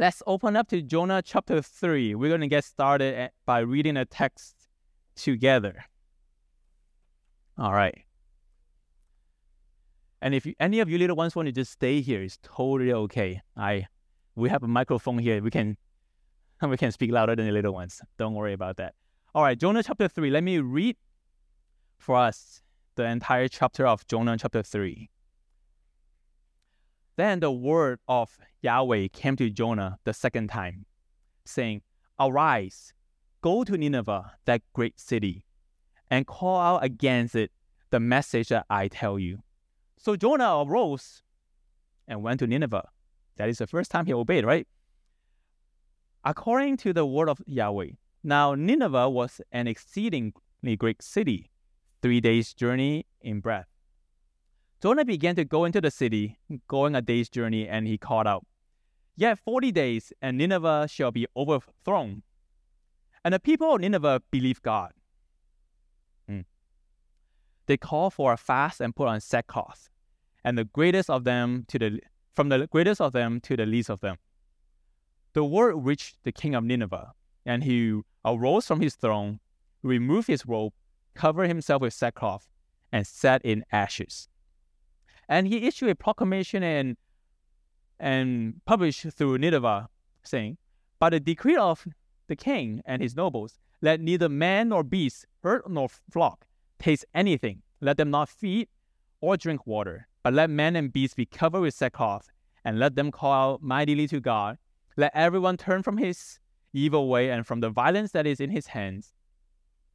Let's open up to Jonah chapter 3. We're going to get started by reading a text together. All right. And if you, any of you little ones want to just stay here, it's totally okay. I we have a microphone here. We can we can speak louder than the little ones. Don't worry about that. All right, Jonah chapter 3. Let me read for us the entire chapter of Jonah chapter 3. Then the word of Yahweh came to Jonah the second time, saying, Arise, go to Nineveh, that great city, and call out against it the message that I tell you. So Jonah arose and went to Nineveh. That is the first time he obeyed, right? According to the word of Yahweh. Now Nineveh was an exceedingly great city, three days' journey in breadth. Jonah began to go into the city, going a day's journey, and he called out, Yet forty days, and Nineveh shall be overthrown. And the people of Nineveh believed God. Hmm. They called for a fast and put on sackcloth, and the greatest of them to the from the greatest of them to the least of them. The word reached the king of Nineveh, and he arose from his throne, removed his robe, covered himself with sackcloth, and sat in ashes. And he issued a proclamation and and published through Nineveh, saying, By the decree of the king and his nobles, let neither man nor beast, herd nor flock, taste anything. Let them not feed or drink water, but let man and beast be covered with sackcloth, and let them call out mightily to God. Let everyone turn from his evil way and from the violence that is in his hands.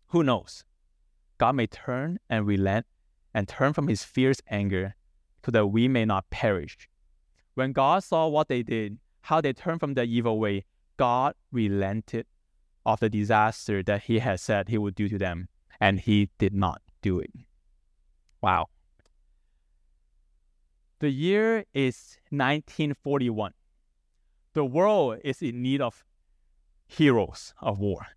Who knows? God may turn and relent and turn from his fierce anger so that we may not perish. When God saw what they did, how they turned from their evil way, God relented of the disaster that he had said he would do to them, and he did not do it. Wow. The year is 1941. The world is in need of heroes of war.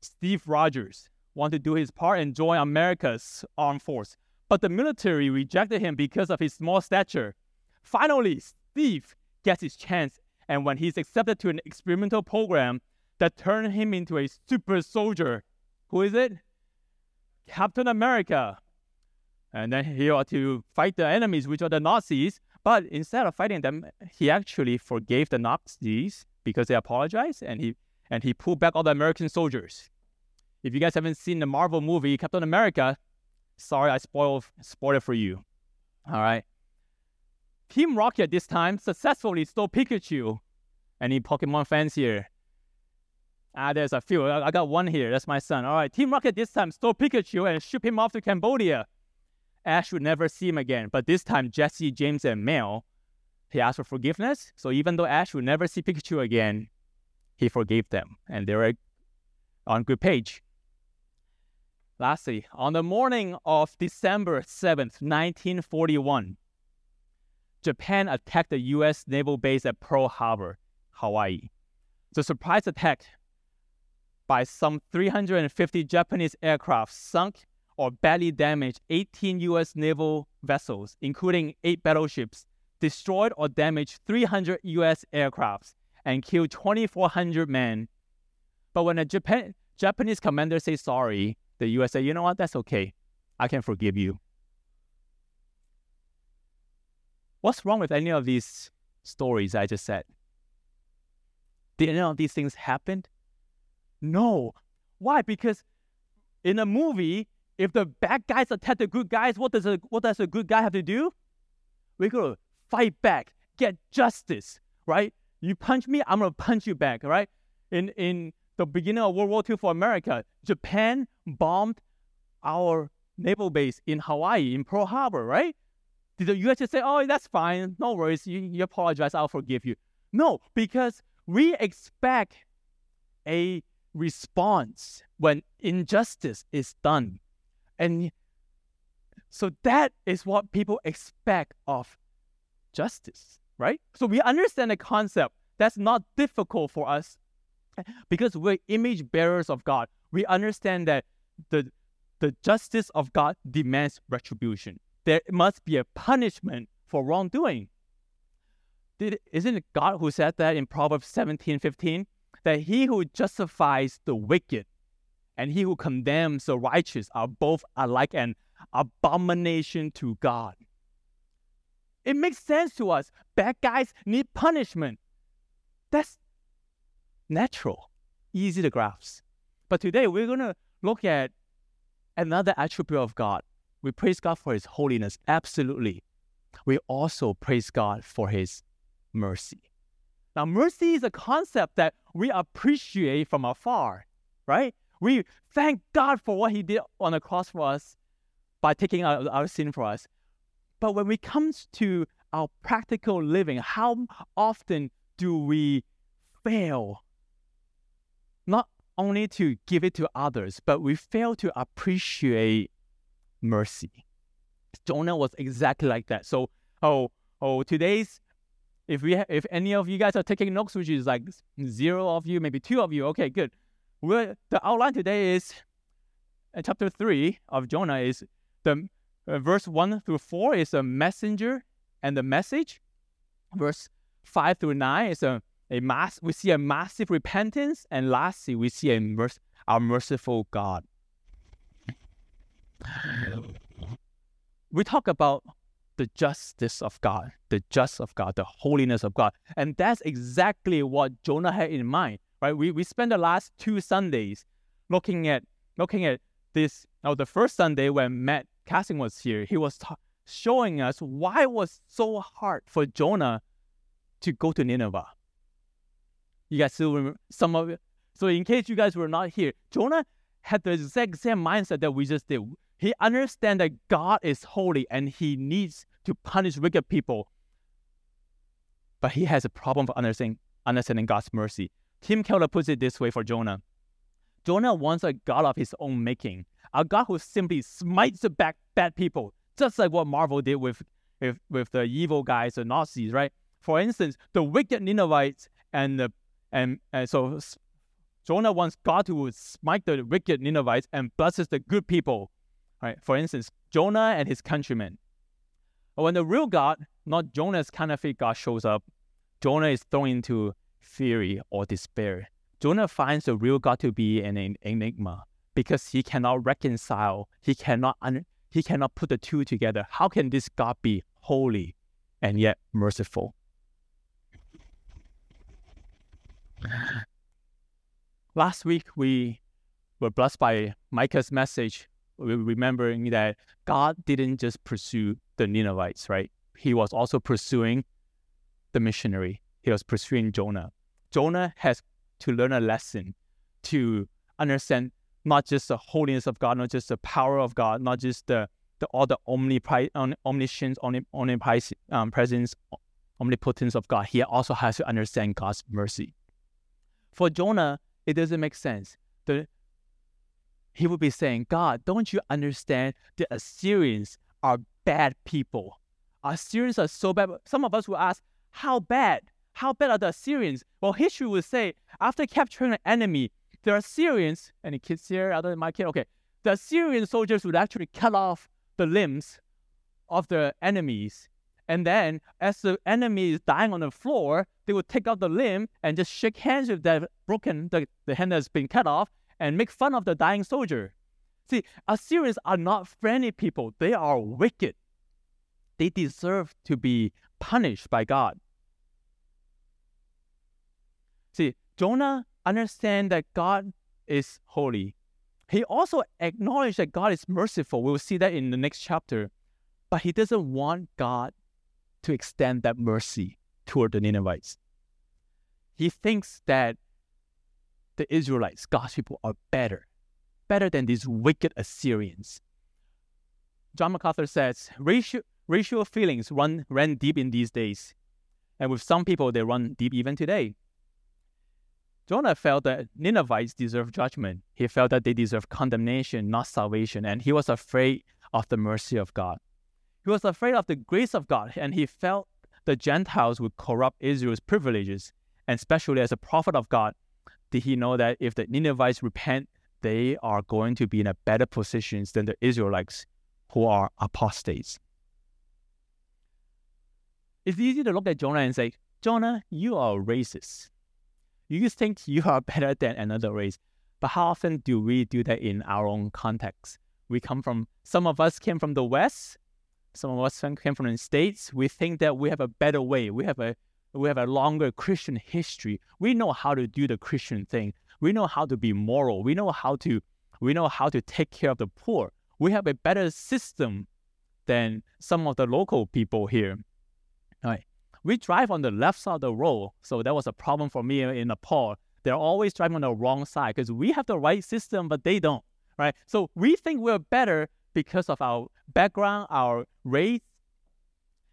Steve Rogers wanted to do his part and join America's armed force, but the military rejected him because of his small stature. Finally, Steve gets his chance, and when he's accepted to an experimental program that turned him into a super soldier, who is it? Captain America. And then he ought to fight the enemies, which are the Nazis. But instead of fighting them, he actually forgave the Nazis because they apologized, and he and he pulled back all the American soldiers. If you guys haven't seen the Marvel movie Captain America, Sorry, I spoiled, spoiled for you. All right. Team Rocket this time successfully stole Pikachu. Any Pokemon fans here? Ah, there's a few. I got one here. That's my son. All right. Team Rocket this time stole Pikachu and shipped him off to Cambodia. Ash would never see him again. But this time, Jessie, James, and Mel, he asked for forgiveness. So even though Ash would never see Pikachu again, he forgave them. And they were on good page. Lastly, on the morning of December 7th, 1941, Japan attacked the U.S. naval base at Pearl Harbor, Hawaii. The surprise attack by some 350 Japanese aircraft sunk or badly damaged 18 U.S. naval vessels, including eight battleships, destroyed or damaged 300 U.S. aircrafts, and killed 2,400 men. But when a Japan, Japanese commander says sorry, the US say, you know what, that's okay. I can forgive you. What's wrong with any of these stories I just said? Did any of these things happen? No. Why? Because in a movie, if the bad guys attack the good guys, what does a what does a good guy have to do? We gotta fight back, get justice, right? You punch me, I'm gonna punch you back, right? In in the beginning of World War II for America, Japan bombed our naval base in Hawaii, in Pearl Harbor, right? Did the US just say, oh, that's fine, no worries, you, you apologize, I'll forgive you? No, because we expect a response when injustice is done. And so that is what people expect of justice, right? So we understand the concept. That's not difficult for us because we're image bearers of God, we understand that the the justice of God demands retribution. There must be a punishment for wrongdoing. did, isn't it God who said that in Proverbs 17, 15? That he who justifies the wicked and he who condemns the righteous are both alike an abomination to God. It makes sense to us. Bad guys need punishment. That's natural, easy to grasp. But today we're going to look at another attribute of God. We praise God for His holiness, absolutely. We also praise God for His mercy. Now, mercy is a concept that we appreciate from afar, right? We thank God for what He did on the cross for us by taking our, our sin for us. But when it comes to our practical living, how often do we fail? Not only to give it to others, but we fail to appreciate mercy. Jonah was exactly like that. So, oh, oh, today's if we ha- if any of you guys are taking notes, which is like zero of you, maybe two of you, okay, good. We're, the outline today is uh, chapter three of Jonah is the uh, verse one through four is a messenger and the message. Verse five through nine is a a mass. We see a massive repentance, and lastly, we see a merc- our merciful God. We talk about the justice of God, the justice of God, the holiness of God. And that's exactly what Jonah had in mind, right? We, we spent the last two Sundays looking at looking at this. Now, the first Sunday when Matt Casting was here, he was ta- showing us why it was so hard for Jonah to go to Nineveh. You guys still remember some of it? So in case you guys were not here, Jonah had the exact same mindset that we just did. He understands that God is holy and he needs to punish wicked people. But he has a problem for understanding, understanding God's mercy. Tim Keller puts it this way for Jonah. Jonah wants a God of his own making, a God who simply smites bad, bad people, just like what Marvel did with, with, with the evil guys, the Nazis, right? For instance, the wicked Ninevites and the and, and so Jonah wants God to smite the wicked Ninevites and blesses the good people. Right? For instance, Jonah and his countrymen. But when the real God, not Jonah's counterfeit God, shows up, Jonah is thrown into fury or despair. Jonah finds the real God to be an enigma because he cannot reconcile, he cannot un- he cannot put the two together. How can this God be holy and yet merciful? Last week, we were blessed by Micah's message, remembering that God didn't just pursue the Ninevites, right? He was also pursuing the missionary. He was pursuing Jonah. Jonah has to learn a lesson to understand not just the holiness of God, not just the power of God, not just the, the all the omnipri- omniscience, omnipresence, um, omnipotence of God. He also has to understand God's mercy. For Jonah, it doesn't make sense. The, he would be saying, God, don't you understand the Assyrians are bad people? Assyrians are so bad. Some of us will ask, how bad? How bad are the Assyrians? Well, history would say, after capturing an enemy, the Assyrians, any kids here other than my kid? Okay. The Assyrian soldiers would actually cut off the limbs of the enemies and then, as the enemy is dying on the floor, they would take out the limb and just shake hands with that broken, the, the hand that's been cut off, and make fun of the dying soldier. See, Assyrians are not friendly people, they are wicked. They deserve to be punished by God. See, Jonah understands that God is holy. He also acknowledged that God is merciful. We'll see that in the next chapter. But he doesn't want God to extend that mercy toward the Ninevites. He thinks that the Israelites, God's people, are better, better than these wicked Assyrians. John MacArthur says racial, racial feelings run ran deep in these days, and with some people they run deep even today. Jonah felt that Ninevites deserve judgment. He felt that they deserve condemnation, not salvation, and he was afraid of the mercy of God. He was afraid of the grace of God, and he felt the Gentiles would corrupt Israel's privileges. And especially as a prophet of God, did he know that if the Ninevites repent, they are going to be in a better position than the Israelites who are apostates. It's easy to look at Jonah and say, Jonah, you are a racist. You think you are better than another race. But how often do we do that in our own context? We come from, some of us came from the West, some of us came from the States. We think that we have a better way. We have a, we have a longer Christian history. We know how to do the Christian thing. We know how to be moral. We know how to, we know how to take care of the poor. We have a better system than some of the local people here. All right. We drive on the left side of the road. So that was a problem for me in Nepal. They're always driving on the wrong side because we have the right system, but they don't. Right. So we think we're better because of our background, our race.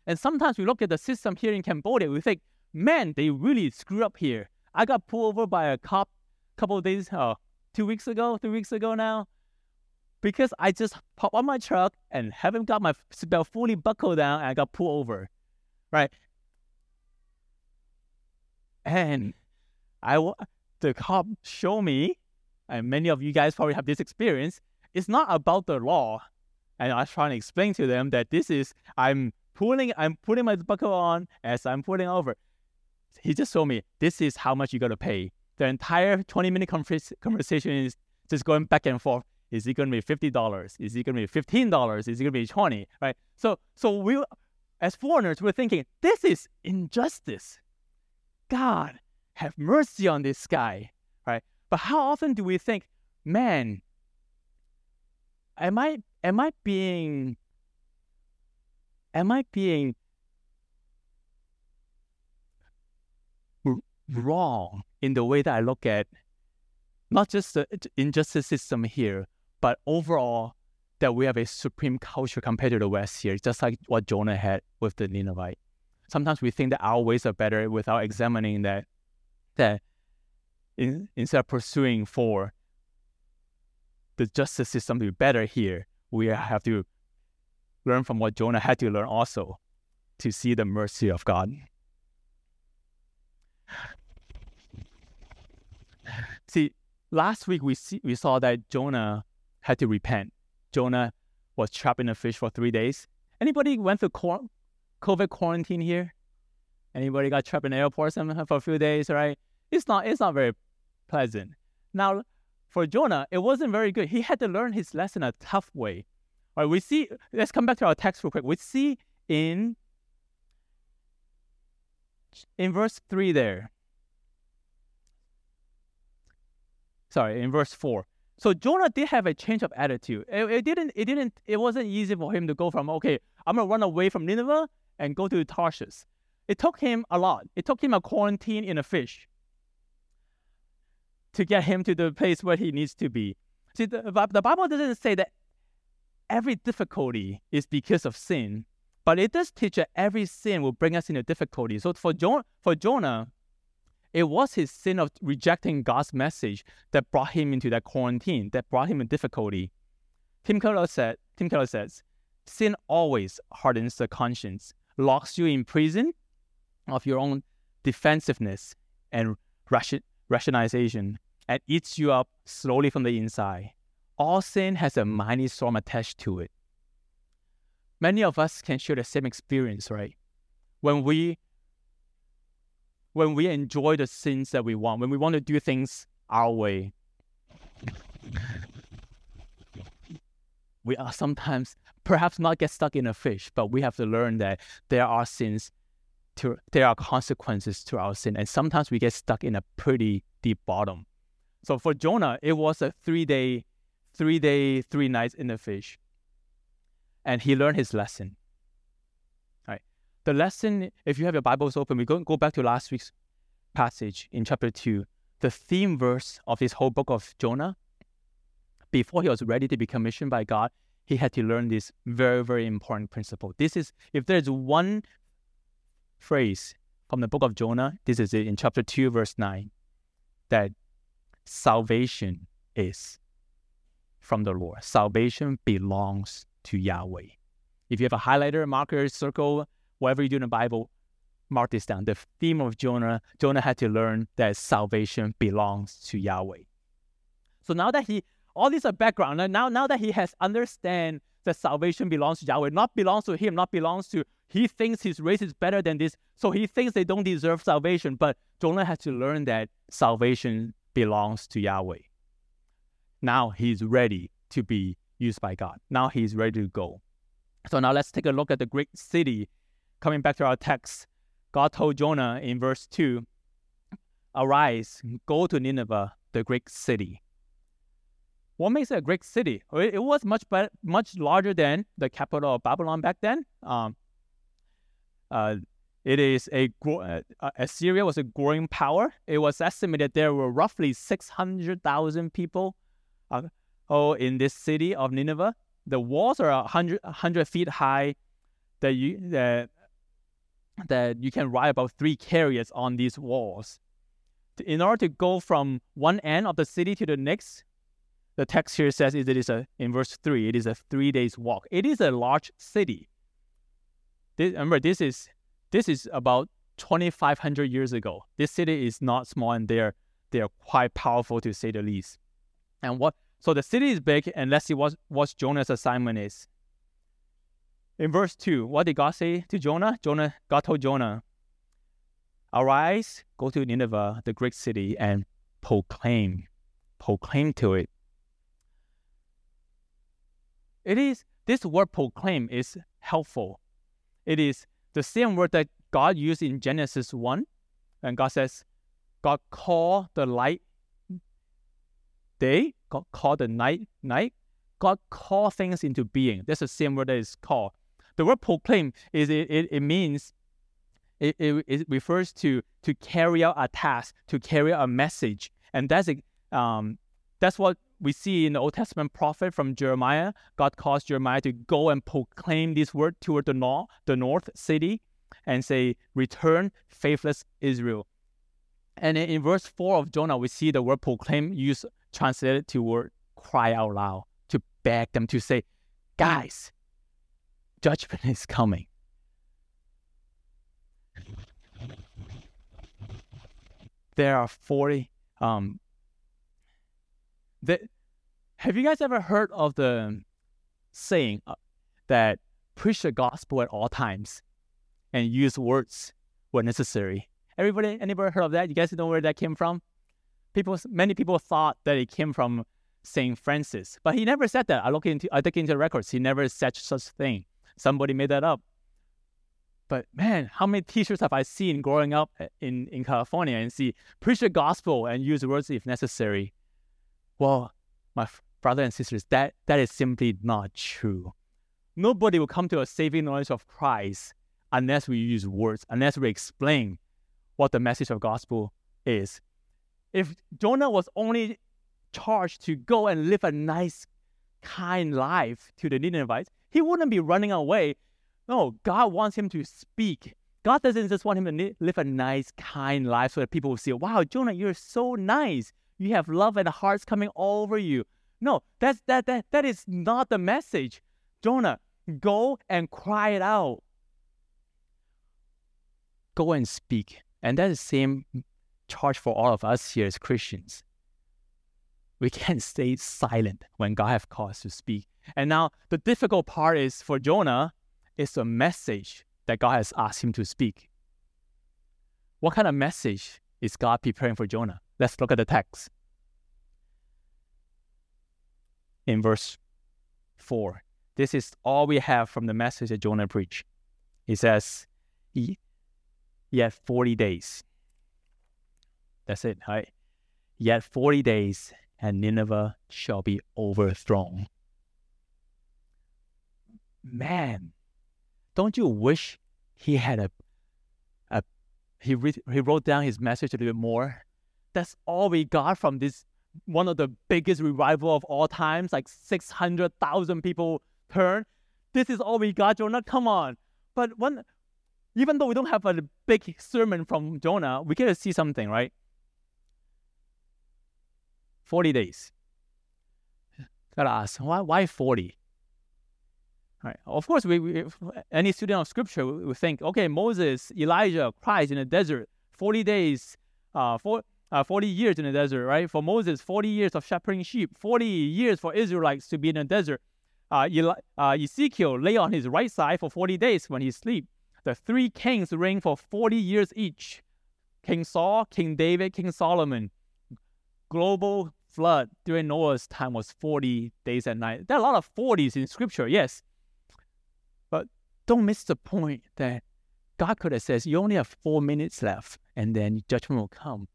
And sometimes we look at the system here in Cambodia, we think, man, they really screw up here. I got pulled over by a cop a couple of days, uh, two weeks ago, three weeks ago now because I just pop on my truck and haven't got my seatbelt fully buckled down and I got pulled over, right? And I the cop show me, and many of you guys probably have this experience. It's not about the law, and I was trying to explain to them that this is I'm pulling I'm putting my buckle on as I'm pulling over. He just told me this is how much you gotta pay. The entire 20 minute conversation is just going back and forth. Is it going to be fifty dollars? Is it going to be fifteen dollars? Is it going to be twenty? Right. So so we, as foreigners, we're thinking this is injustice. God, have mercy on this guy. Right. But how often do we think, man, am I am I being am I being wrong in the way that I look at not just the injustice system here, but overall, that we have a supreme culture compared to the West here, just like what Jonah had with the Ninevite. Sometimes we think that our ways are better without examining that, that in, instead of pursuing for the justice system to be better here, we have to learn from what Jonah had to learn also to see the mercy of God. See, last week we see, we saw that Jonah had to repent. Jonah was trapped in a fish for three days. Anybody went through COVID quarantine here? Anybody got trapped in the airport for a few days, right? It's not, it's not very pleasant. Now, for Jonah, it wasn't very good. He had to learn his lesson a tough way. All right, we see, let's come back to our text real quick. We see in, in verse 3 there. Sorry, in verse 4. So Jonah did have a change of attitude. It, it, didn't. It didn't. It wasn't easy for him to go from okay, I'm gonna run away from Nineveh and go to Tarshish. It took him a lot. It took him a quarantine in a fish to get him to the place where he needs to be. See, the, the Bible doesn't say that every difficulty is because of sin, but it does teach that every sin will bring us into difficulty. So for, jo- for Jonah, it was his sin of rejecting God's message that brought him into that quarantine, that brought him in difficulty. Tim Keller said, Tim Keller says, sin always hardens the conscience, locks you in prison of your own defensiveness and rationalization, and eats you up slowly from the inside. All sin has a mighty storm attached to it. Many of us can share the same experience, right? When we when we enjoy the sins that we want, when we want to do things our way, we are sometimes perhaps not get stuck in a fish, but we have to learn that there are sins to there are consequences to our sin. And sometimes we get stuck in a pretty deep bottom. So for Jonah, it was a three day, three day, three nights in the fish. And he learned his lesson the lesson, if you have your Bibles open, we go, go back to last week's passage in chapter 2, the theme verse of this whole book of Jonah. Before he was ready to be commissioned by God, he had to learn this very, very important principle. This is, if there's one phrase from the book of Jonah, this is it in chapter 2, verse 9, that salvation is from the Lord. Salvation belongs to Yahweh. If you have a highlighter, marker, circle, whatever you do in the Bible, mark this down. The theme of Jonah, Jonah had to learn that salvation belongs to Yahweh. So now that he, all these are background. Now, now that he has understand that salvation belongs to Yahweh, not belongs to him, not belongs to, he thinks his race is better than this. So he thinks they don't deserve salvation. But Jonah has to learn that salvation belongs to Yahweh. Now he's ready to be used by God. Now he's ready to go. So now let's take a look at the great city. Coming back to our text, God told Jonah in verse 2 Arise, go to Nineveh, the great city. What makes it a great city? It was much much larger than the capital of Babylon back then. Um, uh, it is a uh, Assyria was a growing power. It was estimated there were roughly six hundred thousand people, uh, oh, in this city of Nineveh. The walls are 100, 100 feet high. That you that that you can ride about three chariots on these walls in order to go from one end of the city to the next, the text here says is it is a in verse three, it is a three days walk. It is a large city. This, remember, this is this is about 2,500 years ago. This city is not small, and they're they're quite powerful to say the least. And what so the city is big, and let's see what what Jonah's assignment is. In verse two, what did God say to Jonah? Jonah, God told Jonah, Arise, go to Nineveh, the great city, and proclaim. Proclaim to it. It is, this word proclaim is helpful. It is the same word that God used in Genesis 1, and God says, God called the light day, God called the night night. God called things into being. That's the same word that is called. The word proclaim is it, it, it means it, it, it refers to to carry out a task, to carry out a message, and that's um, that's what we see in the Old Testament prophet from Jeremiah. God calls Jeremiah to go and proclaim this word toward the north, the north city, and say, "Return, faithless Israel." And in verse four of Jonah, we see the word proclaim used translated to word cry out loud to beg them to say, "Guys, judgment is coming." there are 40 um have you guys ever heard of the saying uh, that preach the gospel at all times and use words when necessary? Everybody anybody heard of that? You guys know where that came from? People many people thought that it came from saint francis but he never said that. I look into i look into the records. He never said such thing. Somebody made that up. But man, how many teachers have I seen growing up in, in California and see preach the gospel and use words if necessary? Well, my brother and sisters, that, that is simply not true. Nobody will come to a saving knowledge of Christ unless we use words, unless we explain what the message of gospel is. If Jonah was only charged to go and live a nice, kind life to the Ninevites, he wouldn't be running away no, God wants him to speak. God doesn't just want him to live a nice, kind life so that people will see, wow, Jonah, you're so nice. You have love and hearts coming all over you. No, that's that that that is not the message. Jonah, go and cry it out. Go and speak. And that's the same charge for all of us here as Christians. We can't stay silent when God has called us to speak. And now the difficult part is for Jonah, is a message that God has asked him to speak. What kind of message is God preparing for Jonah? Let's look at the text. In verse 4, this is all we have from the message that Jonah preached. He says, Yet 40 days. That's it, right? Yet 40 days, and Nineveh shall be overthrown. Man, don't you wish he had a, a he, re- he wrote down his message a little bit more? That's all we got from this one of the biggest revival of all times, like 600,000 people turn. This is all we got, Jonah. Come on. But one, even though we don't have a big sermon from Jonah, we get to see something, right? 40 days. Gotta ask, why, why 40? Right. Of course, we, we, any student of scripture will think, okay, Moses, Elijah, Christ in the desert, 40 days, uh, for, uh, 40 years in the desert, right? For Moses, 40 years of shepherding sheep, 40 years for Israelites to be in the desert. uh, Eli- uh, Ezekiel lay on his right side for 40 days when he sleep. The three kings reigned for 40 years each. King Saul, King David, King Solomon. Global flood during Noah's time was 40 days and nights. There are a lot of 40s in scripture, yes. But don't miss the point that God could have said, you only have four minutes left and then judgment will come.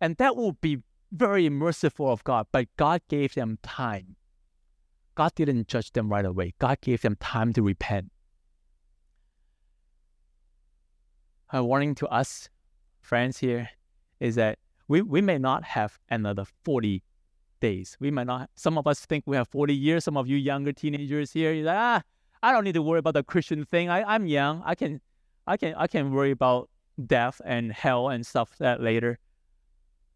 And that will be very merciful of God, but God gave them time. God didn't judge them right away. God gave them time to repent. A warning to us, friends, here is that we, we may not have another 40 days. We might not, some of us think we have 40 years. Some of you younger teenagers here, you're like, ah, I don't need to worry about the Christian thing. I, I'm young. I can, I can, I can worry about death and hell and stuff that later.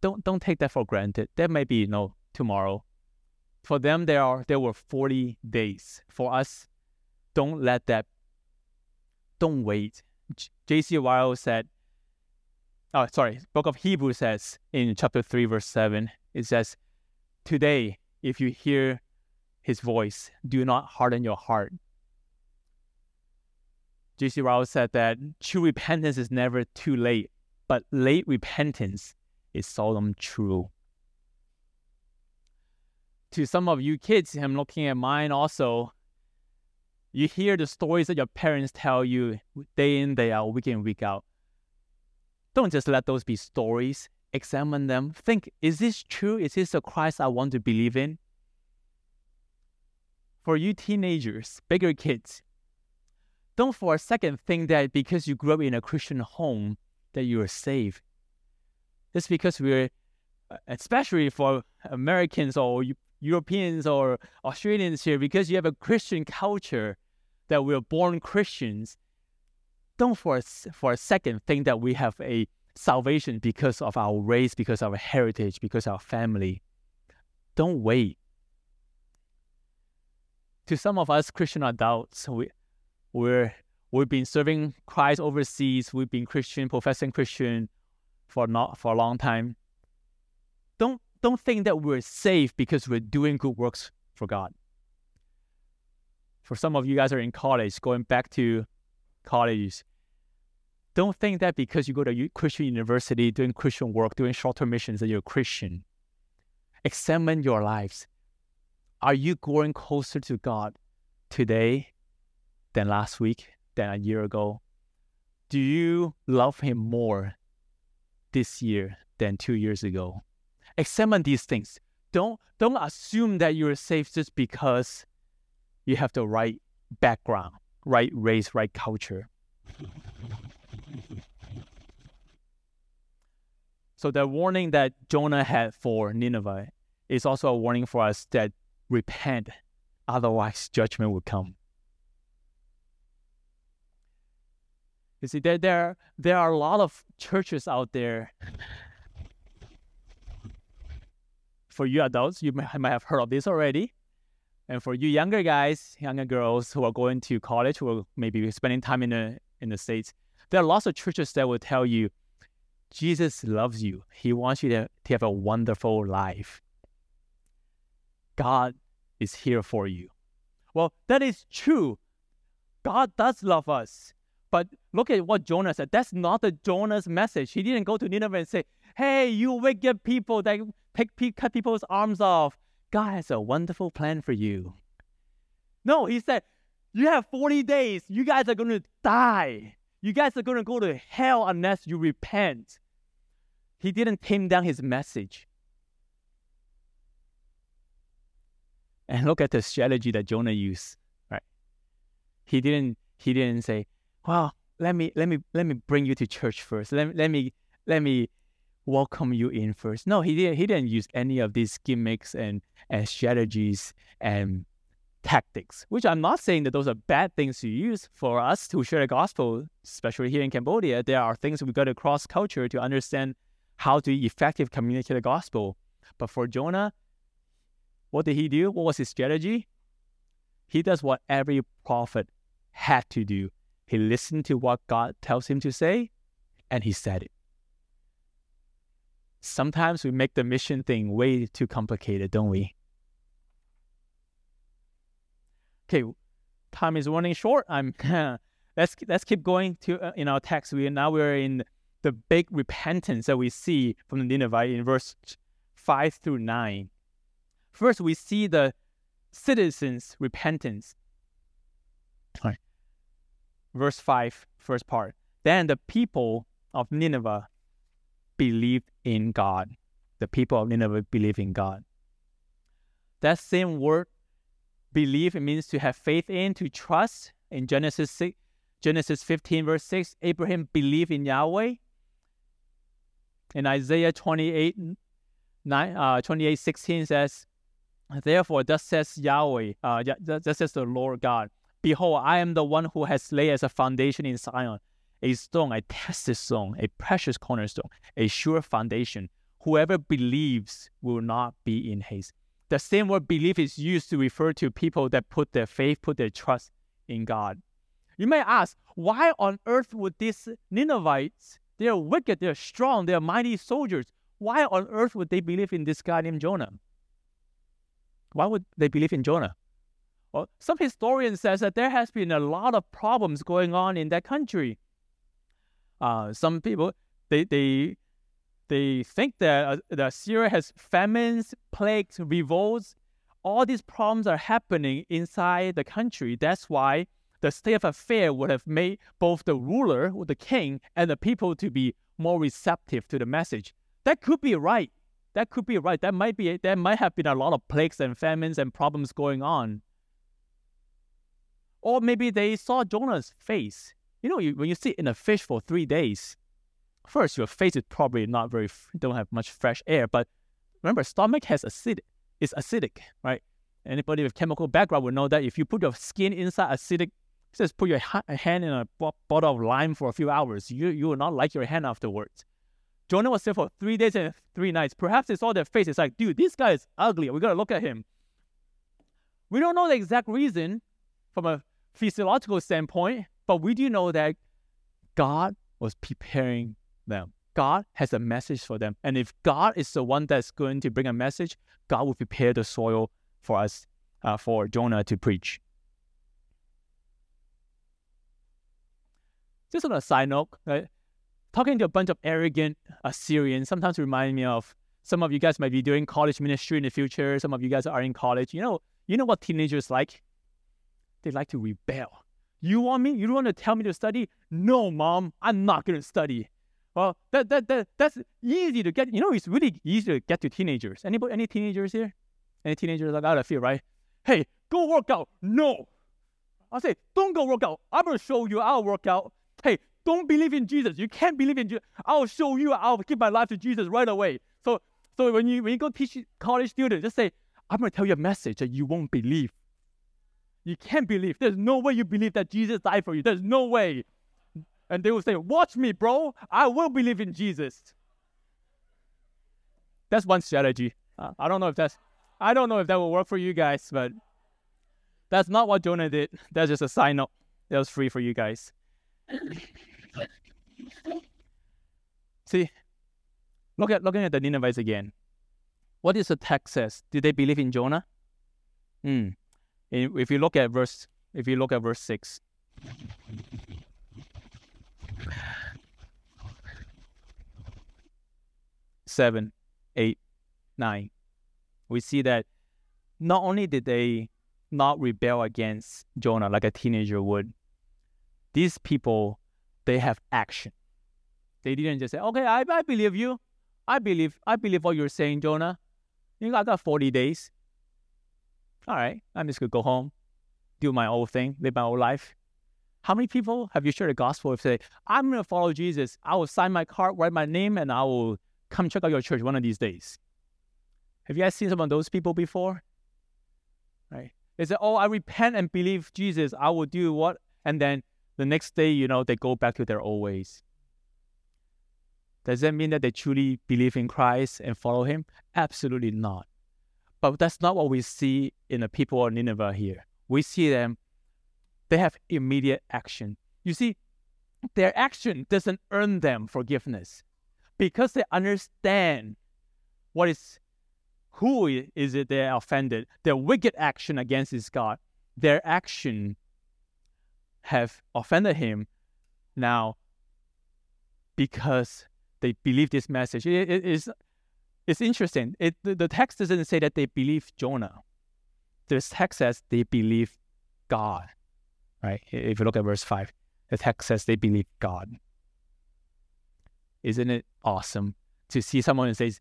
Don't, don't take that for granted. That may be, you know, tomorrow. For them, there are, there were 40 days. For us, don't let that, don't wait. J.C. Ryle said, oh, sorry, book of Hebrews says in chapter 3, verse 7, it says, Today, if you hear his voice, do not harden your heart. J.C. Ryle said that true repentance is never too late, but late repentance is seldom true. To some of you kids, I'm looking at mine also. You hear the stories that your parents tell you day in, day out, week in, week out. Don't just let those be stories. Examine them. Think, is this true? Is this the Christ I want to believe in? For you teenagers, bigger kids, don't for a second think that because you grew up in a Christian home that you are safe. Just because we're, uh, especially for Americans or Europeans or Australians here, because you have a Christian culture that we're born Christians, don't for a, for a second think that we have a salvation because of our race, because of our heritage, because of our family. Don't wait. To some of us Christian adults, we, we're, we've been serving Christ overseas, we've been Christian, professing Christian for not for a long time. Don't don't think that we're safe because we're doing good works for God. For some of you guys are in college, going back to college, don't think that because you go to Christian university, doing Christian work, doing short-term missions, that you're a Christian. Examine your lives. Are you growing closer to God today than last week, than a year ago? Do you love Him more this year than two years ago? Examine these things. Don't don't assume that you're safe just because you have the right background, right race, right culture. so the warning that Jonah had for Nineveh is also a warning for us that repent, otherwise judgment will come. You see, there, there, there are a lot of churches out there. For you adults, you might, might have heard of this already. And for you younger guys, younger girls who are going to college, who are maybe spending time in the in the States, there are lots of churches that will tell you Jesus loves you. He wants you to, to have a wonderful life. God is here for you. Well, that is true. God does love us. But look at what Jonah said. That's not the Jonah's message. He didn't go to Nineveh and say, Hey, you wicked people that pick, cut people's arms off. God has a wonderful plan for you. No, he said, You have 40 days. You guys are going to die. You guys are going to go to hell unless you repent. He didn't tame down his message. And look at the strategy that Jonah used, right? He didn't he didn't say, well, let me let me let me bring you to church first. Let, let me let me welcome you in first. No, he didn't he didn't use any of these gimmicks and, and strategies and tactics, which I'm not saying that those are bad things to use for us to share the gospel, especially here in Cambodia. There are things we got to cross culture to understand how to effectively communicate the gospel. But for Jonah, what did he do? What was his strategy? He does what every prophet had to do he listened to what God tells him to say, and he said it. Sometimes we make the mission thing way too complicated, don't we? Okay, time is running short. I'm let's let's keep going to uh, in our text. We now we're in the big repentance that we see from the Nineveh in verse five through nine. First, we see the citizens' repentance. Right. Verse 5, first part. Then the people of Nineveh believed in God. The people of Nineveh believe in God. That same word, believe, means to have faith in, to trust. In Genesis 6, Genesis 15, verse 6, Abraham believed in Yahweh. In Isaiah 28, 9, uh, 28 16 says, Therefore, thus says Yahweh, uh, thus says the Lord God, Behold, I am the one who has laid as a foundation in Zion, a stone, a tested stone, a precious cornerstone, a sure foundation. Whoever believes will not be in haste. The same word belief is used to refer to people that put their faith, put their trust in God. You may ask, why on earth would these Ninevites, they're wicked, they're strong, they're mighty soldiers, why on earth would they believe in this guy named Jonah? Why would they believe in Jonah? Well, some historians says that there has been a lot of problems going on in that country. Uh, some people they they they think that uh, that Syria has famines, plagues, revolts. All these problems are happening inside the country. That's why the state of affair would have made both the ruler, the king, and the people to be more receptive to the message. That could be right. That could be right. That might be. There might have been a lot of plagues and famines and problems going on. Or maybe they saw Jonah's face. You know, you, when you sit in a fish for three days, first your face is probably not very don't have much fresh air. But remember, stomach has acidic. It's acidic, right? Anybody with chemical background would know that if you put your skin inside acidic, just put your hand in a bottle of lime for a few hours, you you will not like your hand afterwards. Jonah was there for three days and three nights. Perhaps they saw their face. It's like, dude, this guy is ugly. We gotta look at him. We don't know the exact reason from a physiological standpoint, but we do know that God was preparing them. God has a message for them. And if God is the one that's going to bring a message, God will prepare the soil for us, uh, for Jonah to preach. Just on a side note, right? talking to a bunch of arrogant Assyrians sometimes remind me of some of you guys might be doing college ministry in the future. Some of you guys are in college. You know, you know what teenagers like? They like to rebel. You want me? You don't want to tell me to study? No, mom, I'm not going to study. Well, that, that, that, that's easy to get. You know, it's really easy to get to teenagers. Anybody, any teenagers here? Any teenagers like out of fear, right? Hey, go work out. No. I say, don't go work out. I'm going to show you I'll work out. Hey, don't believe in Jesus. You can't believe in Jesus. I'll show you. I'll give my life to Jesus right away. So, so when you when you go teach college students, just say, I'm going to tell you a message that you won't believe. You can't believe. There's no way you believe that Jesus died for you. There's no way. And they will say, Watch me, bro. I will believe in Jesus. That's one strategy. Uh, I don't know if that's I don't know if that will work for you guys, but that's not what Jonah did. That's just a sign up. That was free for you guys. See, look at looking at the Ninevites again. What is the text says? Did they believe in Jonah? Hmm. If you look at verse, if you look at verse six. We see that not only did they not rebel against Jonah like a teenager would, these people they have action. They didn't just say, okay, I, I believe you. I believe I believe what you're saying, Jonah. You got, got 40 days. All right, I'm just gonna go home, do my old thing, live my old life. How many people have you shared the gospel with say, I'm gonna follow Jesus. I will sign my card, write my name, and I will come check out your church one of these days. Have you guys seen some of those people before? Right? They say, Oh, I repent and believe Jesus. I will do what? And then the next day, you know, they go back to their old ways. Does that mean that they truly believe in Christ and follow Him? Absolutely not. But that's not what we see in the people of Nineveh here. We see them, they have immediate action. You see, their action doesn't earn them forgiveness because they understand what is, who is it they offended, their wicked action against this God. their action have offended him now because they believe this message. It, it is it's interesting. It the, the text doesn't say that they believe Jonah. The text says they believe God. Right? If you look at verse five, the text says they believe God. Isn't it awesome to see someone who says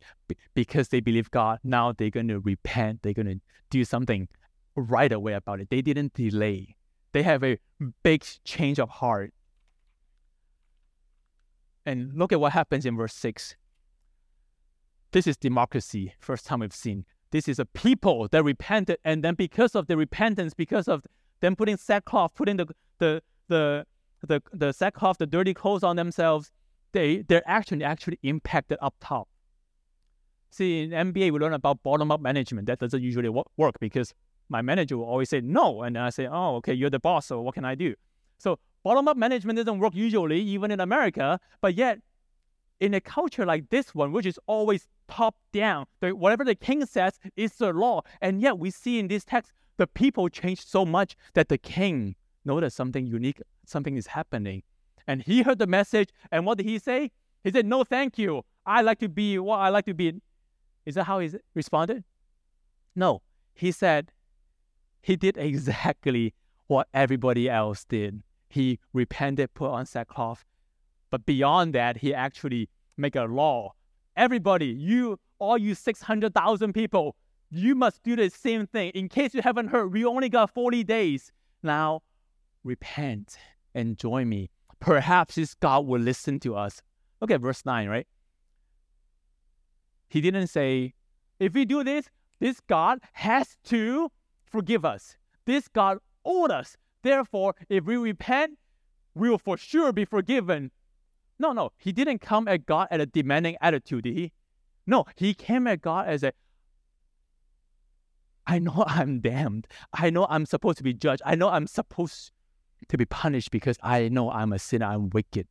because they believe God, now they're going to repent, they're going to do something right away about it. They didn't delay. They have a big change of heart. And look at what happens in verse 6. This is democracy, first time we've seen. This is a people that repented, and then because of the repentance, because of them putting sackcloth, putting the the the the, the sackcloth, the dirty clothes on themselves, they their action actually impacted up top. See, in MBA, we learn about bottom up management. That doesn't usually work because my manager will always say no. And I say, oh, okay, you're the boss, so what can I do? So bottom up management doesn't work usually, even in America, but yet in a culture like this one, which is always top down, the, whatever the king says is the law. And yet we see in this text, the people change so much that the king noticed something unique, something is happening. And he heard the message, and what did he say? He said, No, thank you. I like to be what I like to be. Is that how he responded? No. He said, he did exactly what everybody else did. He repented, put on sackcloth. But beyond that, he actually make a law. Everybody, you, all you 600,000 people, you must do the same thing. In case you haven't heard, we only got 40 days. Now, repent and join me. Perhaps this God will listen to us. Look at verse 9, right? He didn't say, if we do this, this God has to forgive us. This God owed us. Therefore, if we repent, we will for sure be forgiven. No, no, he didn't come at God at a demanding attitude, did he? No, he came at God as a I know I'm damned. I know I'm supposed to be judged. I know I'm supposed to be punished because I know I'm a sinner, I'm wicked.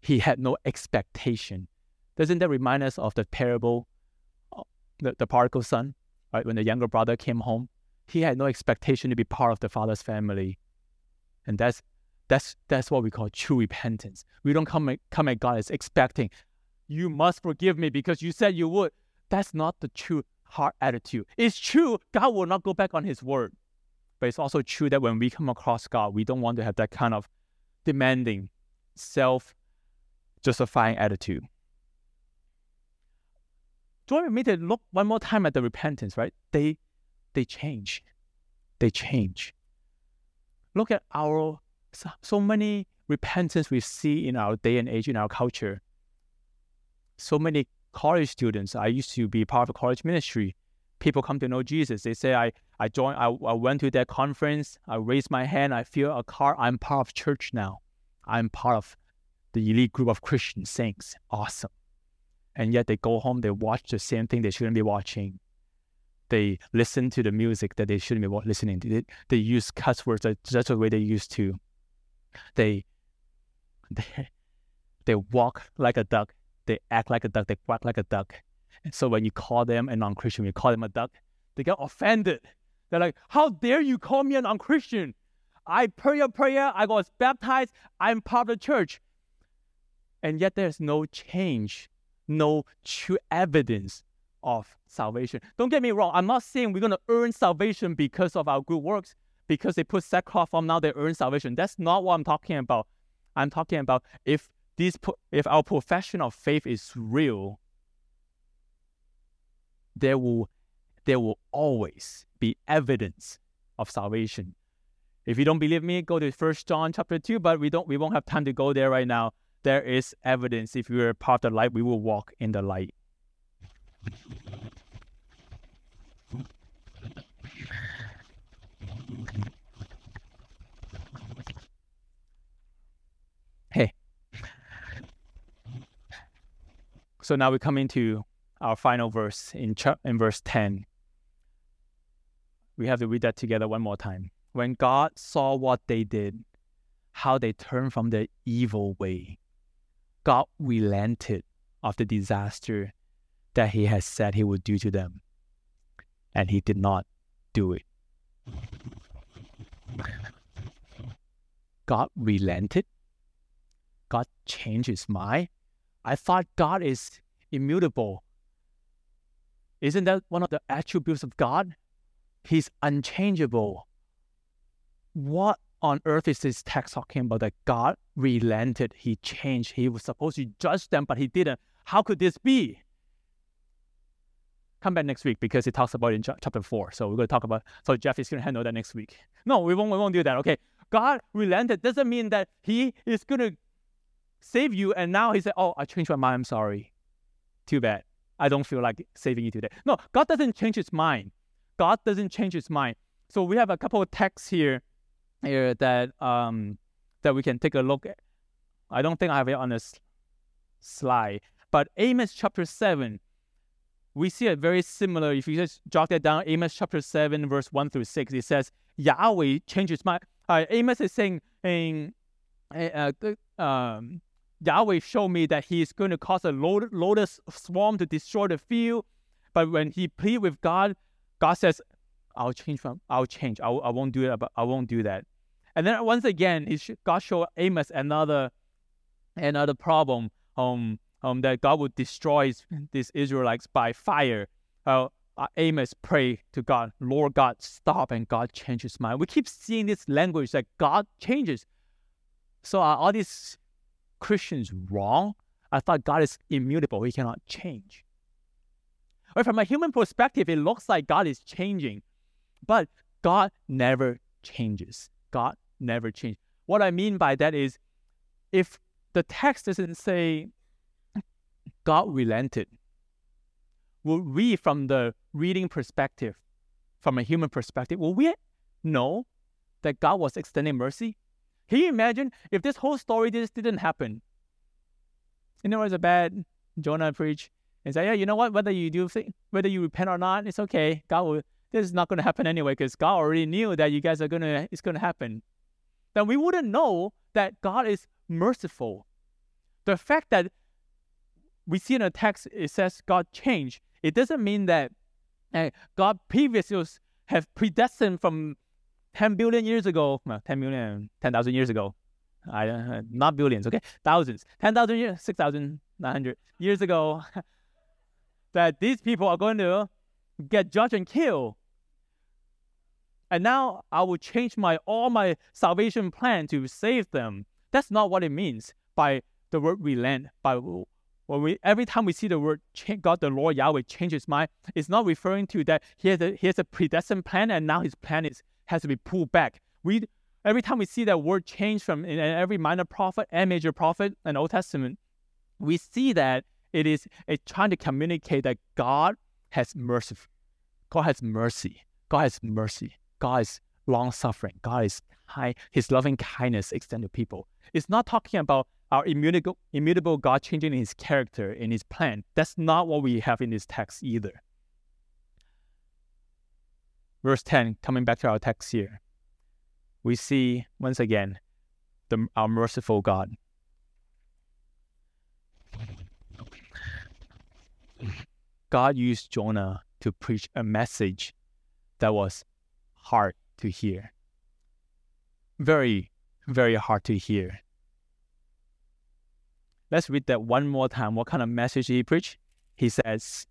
He had no expectation. Doesn't that remind us of the parable, uh, the, the prodigal son? right? When the younger brother came home, he had no expectation to be part of the father's family. And that's that's that's what we call true repentance. We don't come at, come at God as expecting, you must forgive me because you said you would. That's not the true heart attitude. It's true, God will not go back on his word. But it's also true that when we come across God, we don't want to have that kind of demanding, self justifying attitude join with me to look one more time at the repentance, right? They they change. They change. Look at our so, so many repentance we see in our day and age in our culture. So many college students. I used to be part of a college ministry. People come to know Jesus. They say, I, I joined, I, I went to that conference. I raised my hand. I feel a car. I'm part of church now. I'm part of the elite group of Christian saints. Awesome and yet they go home, they watch the same thing they shouldn't be watching. They listen to the music that they shouldn't be listening to. They, they use cuss words just the way they used to. They, they, they walk like a duck. They act like a duck. They quack like a duck. So when you call them a non-Christian, you call them a duck, they get offended. They're like, "How dare you call me a non-Christian? I pray a prayer. I was baptized. I'm part of the church." And yet there's no change no true evidence of salvation. Don't get me wrong, I'm not saying we're going to earn salvation because of our good works, because they put sackcloth on now they earn salvation. That's not what I'm talking about. I'm talking about if this if our profession of faith is real, there will there will always be evidence of salvation. If you don't believe me, go to First John chapter two, but we don't we won't have time to go there right now there is evidence if we are part of the light, we will walk in the light. Hey. So now we come into our final verse in, ch- in verse 10. We have to read that together one more time. When God saw what they did, how they turned from their evil way, God relented of the disaster that he had said he would do to them. And he did not do it. God relented. God changed his mind. I thought God is immutable. Isn't that one of the attributes of God? He's unchangeable. What on earth is this text talking about? That God relented, He changed. He was supposed to judge them, but He didn't. How could this be? Come back next week because it talks about it in chapter four. So we're going to talk about. So Jeff is going to handle that next week. No, we won't. We won't do that. Okay. God relented doesn't mean that He is going to save you, and now He said, "Oh, I changed my mind. I'm sorry. Too bad. I don't feel like saving you today." No, God doesn't change His mind. God doesn't change His mind. So we have a couple of texts here, here that um that we can take a look at. I don't think I have it on this slide, but Amos chapter seven we see a very similar. If you just jot that down, Amos chapter 7, verse 1 through 6, it says, Yahweh changes my. Uh, Amos is saying, in, uh, um, Yahweh showed me that he is going to cause a lotus swarm to destroy the field. But when he plead with God, God says, I'll change from, I'll change. I, I won't do it, but I won't do that. And then once again, God showed Amos another, another problem. Um, um, that God would destroy these Israelites by fire. Uh, Amos pray to God, Lord God, stop, and God changes mind. We keep seeing this language that God changes. So are all these Christians wrong? I thought God is immutable; He cannot change. Right, from a human perspective, it looks like God is changing, but God never changes. God never changes. What I mean by that is, if the text doesn't say God relented. Would we, from the reading perspective, from a human perspective, will we know that God was extending mercy? Can you imagine if this whole story just didn't happen? You know, it's a bad Jonah preach and say, yeah, you know what? Whether you do think, whether you repent or not, it's okay. God will. This is not going to happen anyway because God already knew that you guys are gonna. It's going to happen. Then we wouldn't know that God is merciful. The fact that we see in the text it says God changed. It doesn't mean that uh, God previously have predestined from 10 billion years ago, well, 10 million, 10,000 years ago. I, uh, not billions, okay? Thousands. 10,000 years, 6,900 years ago, that these people are going to get judged and killed. And now I will change my all my salvation plan to save them. That's not what it means by the word relent, by when we every time we see the word God the Lord Yahweh change his mind, it's not referring to that he has a he has a predestined plan and now his plan is has to be pulled back. We every time we see that word change from in every minor prophet and major prophet in Old Testament, we see that it is a trying to communicate that God has mercy. God has mercy. God has mercy. God is long suffering. God is high. His loving kindness extend to people. It's not talking about our immutable, immutable God changing his character in his plan. That's not what we have in this text either. Verse 10, coming back to our text here, we see once again the, our merciful God. God used Jonah to preach a message that was hard to hear. Very, very hard to hear. Let's read that one more time. What kind of message he preached? He says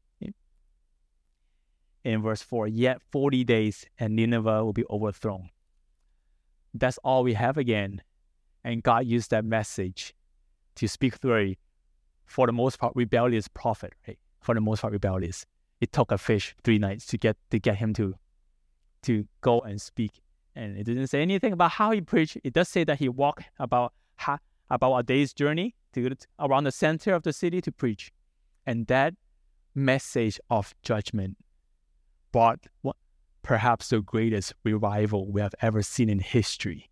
in verse 4 Yet 40 days and Nineveh will be overthrown. That's all we have again. And God used that message to speak through a, for the most part, rebellious prophet, right? For the most part, rebellious. It took a fish three nights to get to get him to to go and speak. And it didn't say anything about how he preached. It does say that he walked about how, about a day's journey to around the center of the city to preach. And that message of judgment brought what, perhaps the greatest revival we have ever seen in history.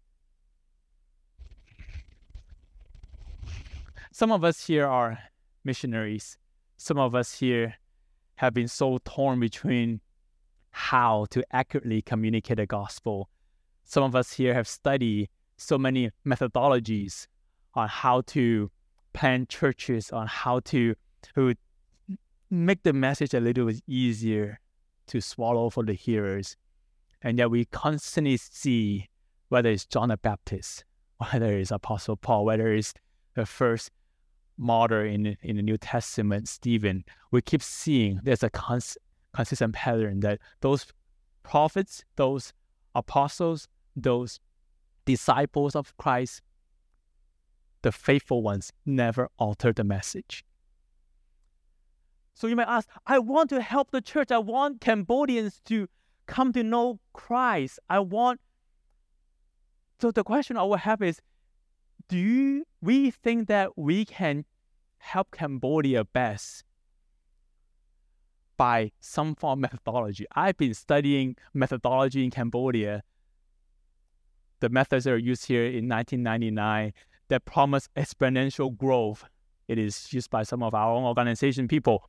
Some of us here are missionaries. Some of us here have been so torn between how to accurately communicate the gospel. Some of us here have studied so many methodologies on how to plan churches, on how to, make the message a little bit easier to swallow for the hearers. And yet we constantly see whether it's John the Baptist, whether it's Apostle Paul, whether it's the first martyr in, in the New Testament, Stephen, we keep seeing there's a cons- consistent pattern that those prophets, those apostles, those disciples of Christ, the faithful ones never alter the message. So you might ask, I want to help the church. I want Cambodians to come to know Christ. I want. So the question I will have is, do you, we think that we can help Cambodia best by some form of methodology? I've been studying methodology in Cambodia. The methods that are used here in 1999 that promise exponential growth. It is used by some of our own organization people.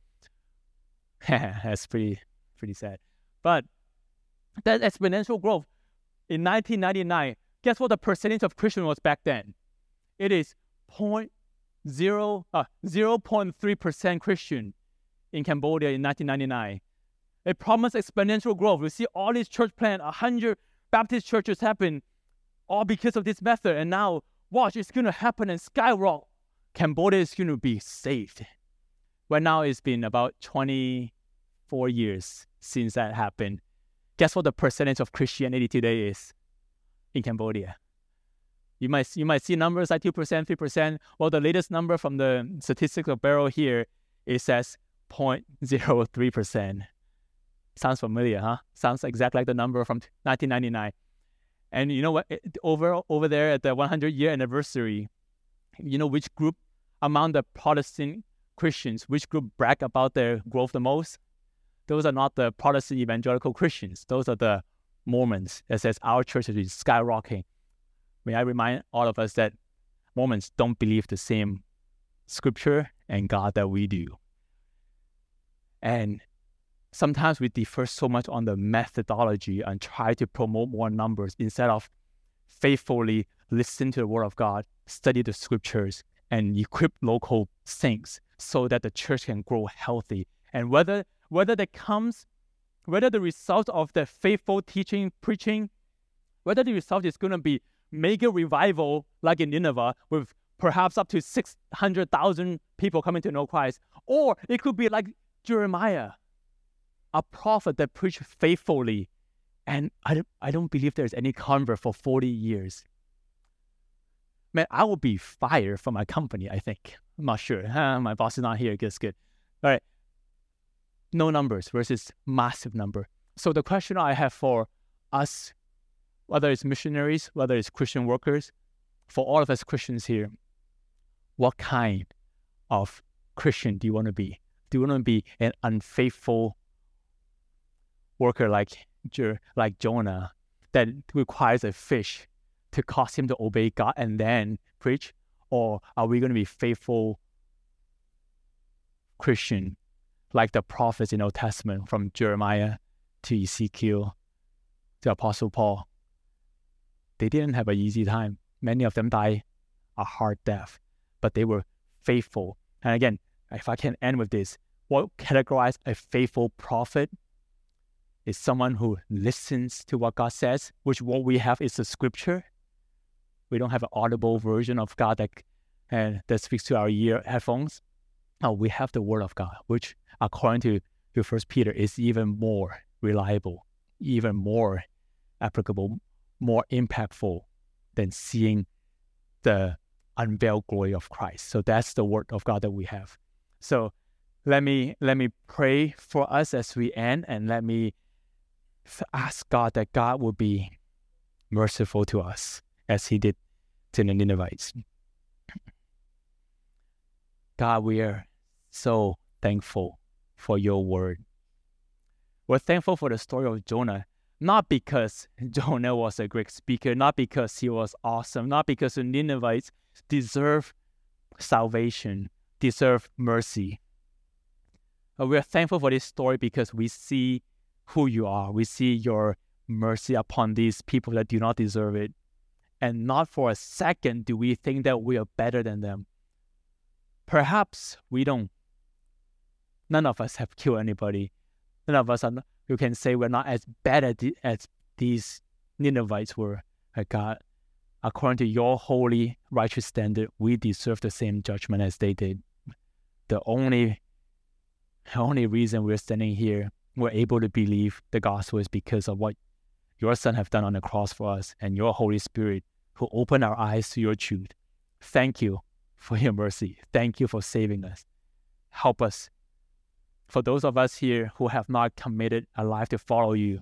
That's pretty pretty sad. But that exponential growth in 1999, guess what the percentage of Christian was back then? It is 0.0, uh, 0.3% Christian in Cambodia in 1999. It promised exponential growth. We see all these church plant, 100 Baptist churches happen, all because of this method. And now, watch, it's going to happen and skyrocket. Cambodia is going to be saved. Well, now it's been about 24 years since that happened. Guess what the percentage of Christianity today is in Cambodia? You might you might see numbers like two percent, three percent. Well, the latest number from the statistical bureau here it says 0.03 percent. Sounds familiar, huh? Sounds exactly like the number from 1999. And you know what? Over over there at the 100 year anniversary, you know which group among the Protestant Christians, which group brag about their growth the most? Those are not the Protestant evangelical Christians. Those are the Mormons. It says our church is skyrocketing. May I remind all of us that Mormons don't believe the same scripture and God that we do. And sometimes we defer so much on the methodology and try to promote more numbers instead of faithfully listen to the word of God, study the scriptures, and equip local saints so that the church can grow healthy. And whether whether that comes, whether the result of the faithful teaching, preaching, whether the result is going to be mega revival like in Nineveh with perhaps up to 600,000 people coming to know Christ, or it could be like Jeremiah, a prophet that preached faithfully. And I don't, I don't believe there's any convert for 40 years. Man, I will be fired from my company, I think. I'm not sure. my boss is not here. Guess good. All right. No numbers versus massive number. So the question I have for us, whether it's missionaries, whether it's Christian workers, for all of us Christians here, what kind of Christian do you want to be? Do to be an unfaithful worker like like Jonah that requires a fish to cause him to obey God and then preach? Or are we going to be faithful Christian like the prophets in Old Testament from Jeremiah to Ezekiel to Apostle Paul? They didn't have an easy time. Many of them died a hard death, but they were faithful. And again, if I can end with this, what categorize a faithful prophet is someone who listens to what God says, which what we have is the scripture, we don't have an audible version of God that and that speaks to our ear headphones. Now we have the Word of God, which according to, to First Peter is even more reliable, even more applicable, more impactful than seeing the unveiled glory of Christ. So that's the Word of God that we have. So let me let me pray for us as we end, and let me ask God that God will be merciful to us as he did to the Ninevites. God, we are so thankful for your word. We're thankful for the story of Jonah, not because Jonah was a great speaker, not because he was awesome, not because the Ninevites deserve salvation, deserve mercy. But we are thankful for this story because we see who you are. We see your mercy upon these people that do not deserve it. And not for a second do we think that we are better than them. Perhaps we don't. None of us have killed anybody. None of us are, you can say we're not as bad as these Ninevites were, uh, God, according to your holy, righteous standard, we deserve the same judgment as they did. The only, the only reason we're standing here, we're able to believe the gospel is because of what your Son have done on the cross for us and your Holy Spirit who opened our eyes to your truth. Thank you for your mercy. Thank you for saving us. Help us. For those of us here who have not committed a life to follow you,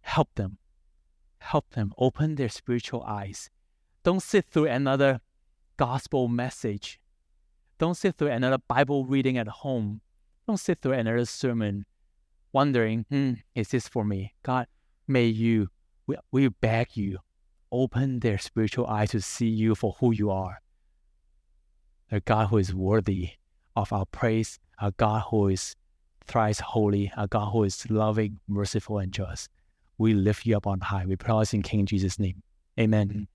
help them. Help them open their spiritual eyes. Don't sit through another gospel message. Don't sit through another Bible reading at home. Don't sit through another sermon wondering, hmm, is this for me? God, may you, we, we beg you, open their spiritual eyes to see you for who you are. A God who is worthy of our praise, a God who is thrice holy, a God who is loving, merciful, and just. We lift you up on high. We praise in King Jesus' name. Amen.